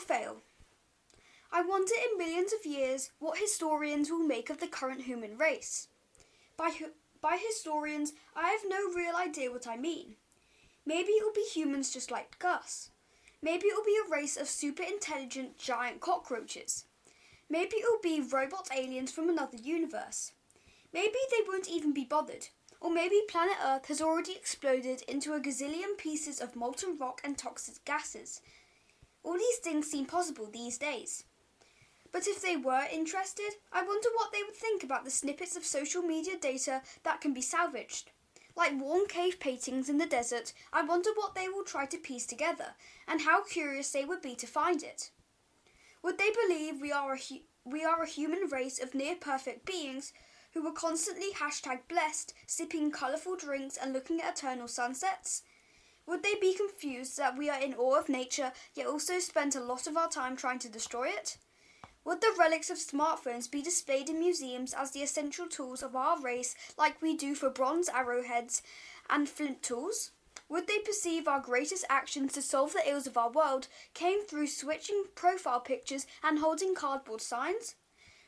will fail. I wonder in millions of years what historians will make of the current human race. By, by historians, I have no real idea what I mean. Maybe it will be humans just like Gus. Maybe it will be a race of super intelligent giant cockroaches. Maybe it will be robot aliens from another universe. Maybe they won't even be bothered. Or maybe planet Earth has already exploded into a gazillion pieces of molten rock and toxic gases. All these things seem possible these days. But if they were interested, I wonder what they would think about the snippets of social media data that can be salvaged. Like worn cave paintings in the desert, I wonder what they will try to piece together and how curious they would be to find it. Would they believe we are a, hu- we are a human race of near perfect beings who were constantly hashtag blessed, sipping colourful drinks and looking at eternal sunsets? Would they be confused that we are in awe of nature yet also spend a lot of our time trying to destroy it? Would the relics of smartphones be displayed in museums as the essential tools of our race, like we do for bronze arrowheads and flint tools? Would they perceive our greatest actions to solve the ills of our world came through switching profile pictures and holding cardboard signs?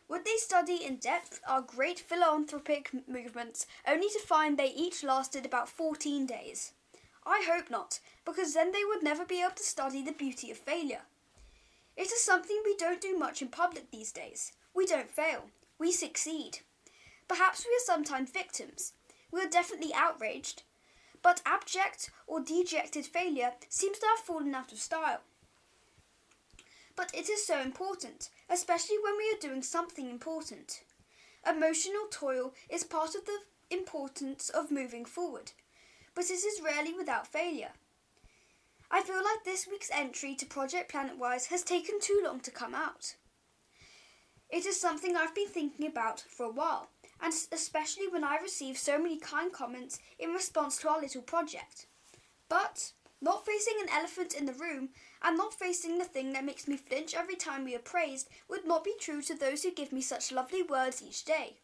Would they study in depth our great philanthropic movements only to find they each lasted about 14 days? I hope not, because then they would never be able to study the beauty of failure. It is something we don't do much in public these days. We don't fail, we succeed. Perhaps we are sometimes victims. We are definitely outraged. But abject or dejected failure seems to have fallen out of style. But it is so important, especially when we are doing something important. Emotional toil is part of the importance of moving forward, but it is rarely without failure. I feel like this week's entry to Project Planetwise has taken too long to come out. It is something I've been thinking about for a while, and especially when I receive so many kind comments in response to our little project. But not facing an elephant in the room and not facing the thing that makes me flinch every time we are praised would not be true to those who give me such lovely words each day.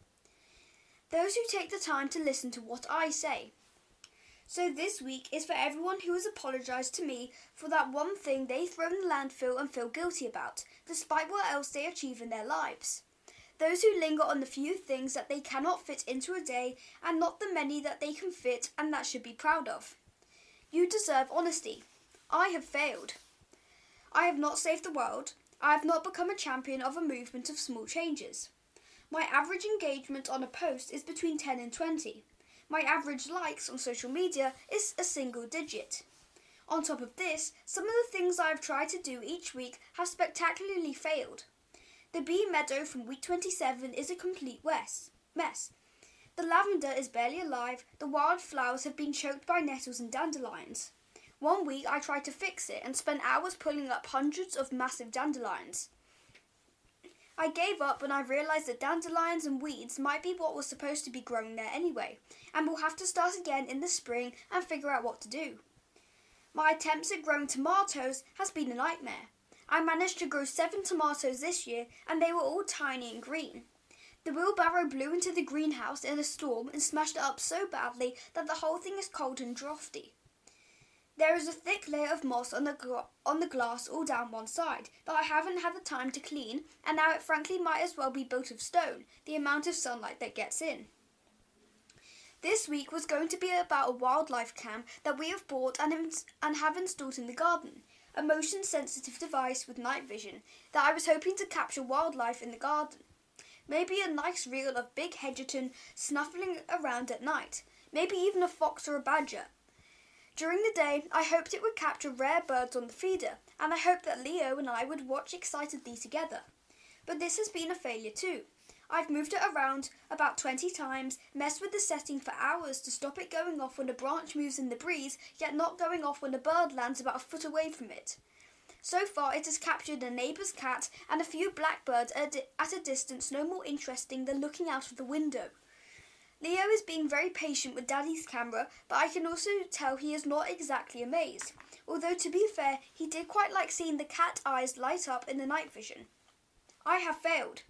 Those who take the time to listen to what I say. So this week is for everyone who has apologised to me for that one thing they throw in the landfill and feel guilty about, despite what else they achieve in their lives. Those who linger on the few things that they cannot fit into a day and not the many that they can fit and that should be proud of. You deserve honesty. I have failed. I have not saved the world. I have not become a champion of a movement of small changes. My average engagement on a post is between 10 and 20 my average likes on social media is a single digit. On top of this, some of the things I have tried to do each week have spectacularly failed. The bee meadow from week 27 is a complete mess. The lavender is barely alive, the wild flowers have been choked by nettles and dandelions. One week I tried to fix it and spent hours pulling up hundreds of massive dandelions. I gave up when I realised that dandelions and weeds might be what was supposed to be growing there anyway, and we'll have to start again in the spring and figure out what to do. My attempts at growing tomatoes has been a nightmare. I managed to grow seven tomatoes this year, and they were all tiny and green. The wheelbarrow blew into the greenhouse in a storm and smashed it up so badly that the whole thing is cold and draughty. There is a thick layer of moss on the, on the glass all down one side that I haven't had the time to clean, and now it frankly might as well be built of stone, the amount of sunlight that gets in. This week was going to be about a wildlife cam that we have bought and, ins- and have installed in the garden, a motion sensitive device with night vision that I was hoping to capture wildlife in the garden. Maybe a nice reel of big Hedgerton snuffling around at night, maybe even a fox or a badger, during the day, I hoped it would capture rare birds on the feeder, and I hoped that Leo and I would watch excitedly together. But this has been a failure too. I've moved it around about 20 times, messed with the setting for hours to stop it going off when a branch moves in the breeze, yet not going off when a bird lands about a foot away from it. So far, it has captured a neighbour's cat and a few blackbirds at a distance no more interesting than looking out of the window. Leo is being very patient with Daddy's camera, but I can also tell he is not exactly amazed. Although, to be fair, he did quite like seeing the cat eyes light up in the night vision. I have failed.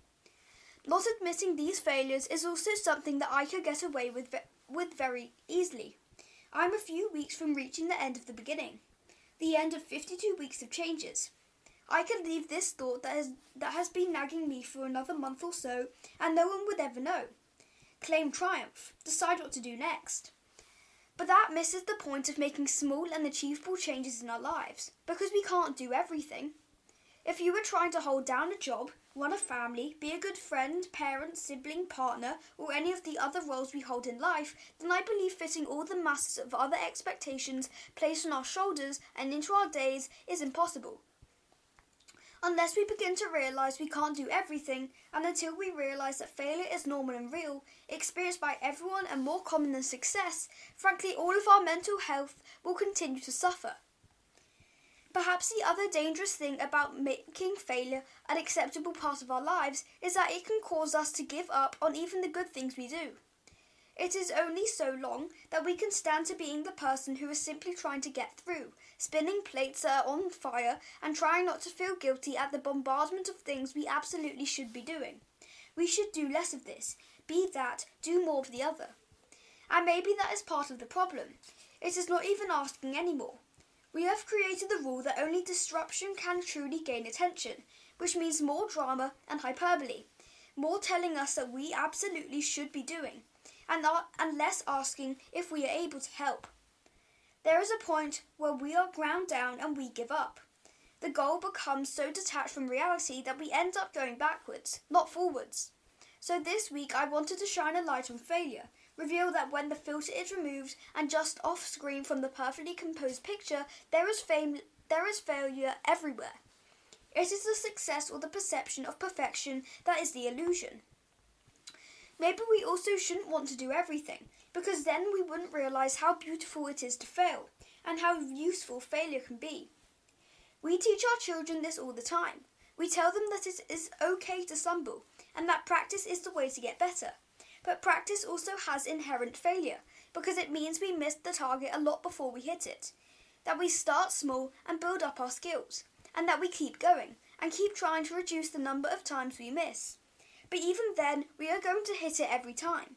Not admitting these failures is also something that I could get away with, ve- with very easily. I'm a few weeks from reaching the end of the beginning, the end of 52 weeks of changes. I could leave this thought that has, that has been nagging me for another month or so, and no one would ever know. Claim triumph. Decide what to do next. But that misses the point of making small and achievable changes in our lives, because we can't do everything. If you were trying to hold down a job, run a family, be a good friend, parent, sibling, partner, or any of the other roles we hold in life, then I believe fitting all the masses of other expectations placed on our shoulders and into our days is impossible. Unless we begin to realise we can't do everything, and until we realise that failure is normal and real, experienced by everyone and more common than success, frankly, all of our mental health will continue to suffer. Perhaps the other dangerous thing about making failure an acceptable part of our lives is that it can cause us to give up on even the good things we do. It is only so long that we can stand to being the person who is simply trying to get through, spinning plates that are on fire and trying not to feel guilty at the bombardment of things we absolutely should be doing. We should do less of this, be that, do more of the other. And maybe that is part of the problem. It is not even asking anymore. We have created the rule that only disruption can truly gain attention, which means more drama and hyperbole, more telling us that we absolutely should be doing, and, less asking if we are able to help. There is a point where we are ground down and we give up. The goal becomes so detached from reality that we end up going backwards, not forwards. So this week I wanted to shine a light on failure reveal that when the filter is removed and just off screen from the perfectly composed picture, there is fame there is failure everywhere. It is the success or the perception of perfection that is the illusion. Maybe we also shouldn't want to do everything, because then we wouldn't realise how beautiful it is to fail, and how useful failure can be. We teach our children this all the time. We tell them that it is okay to stumble, and that practice is the way to get better. But practice also has inherent failure because it means we miss the target a lot before we hit it. That we start small and build up our skills, and that we keep going and keep trying to reduce the number of times we miss. But even then, we are going to hit it every time.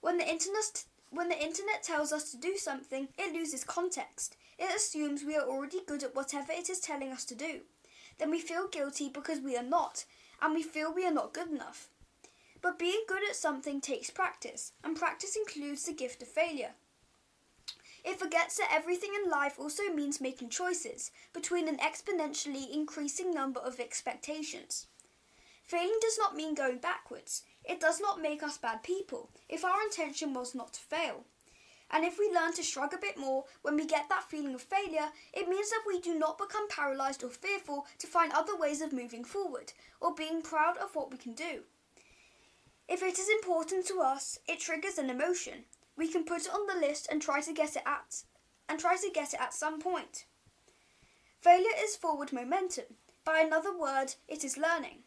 When the internet when the internet tells us to do something, it loses context. It assumes we are already good at whatever it is telling us to do. Then we feel guilty because we are not, and we feel we are not good enough. But being good at something takes practice, and practice includes the gift of failure. It forgets that everything in life also means making choices between an exponentially increasing number of expectations. Failing does not mean going backwards. It does not make us bad people if our intention was not to fail. And if we learn to shrug a bit more when we get that feeling of failure, it means that we do not become paralyzed or fearful to find other ways of moving forward or being proud of what we can do. If it is important to us, it triggers an emotion. We can put it on the list and try to get it at and try to get it at some point. Failure is forward momentum. By another word, it is learning.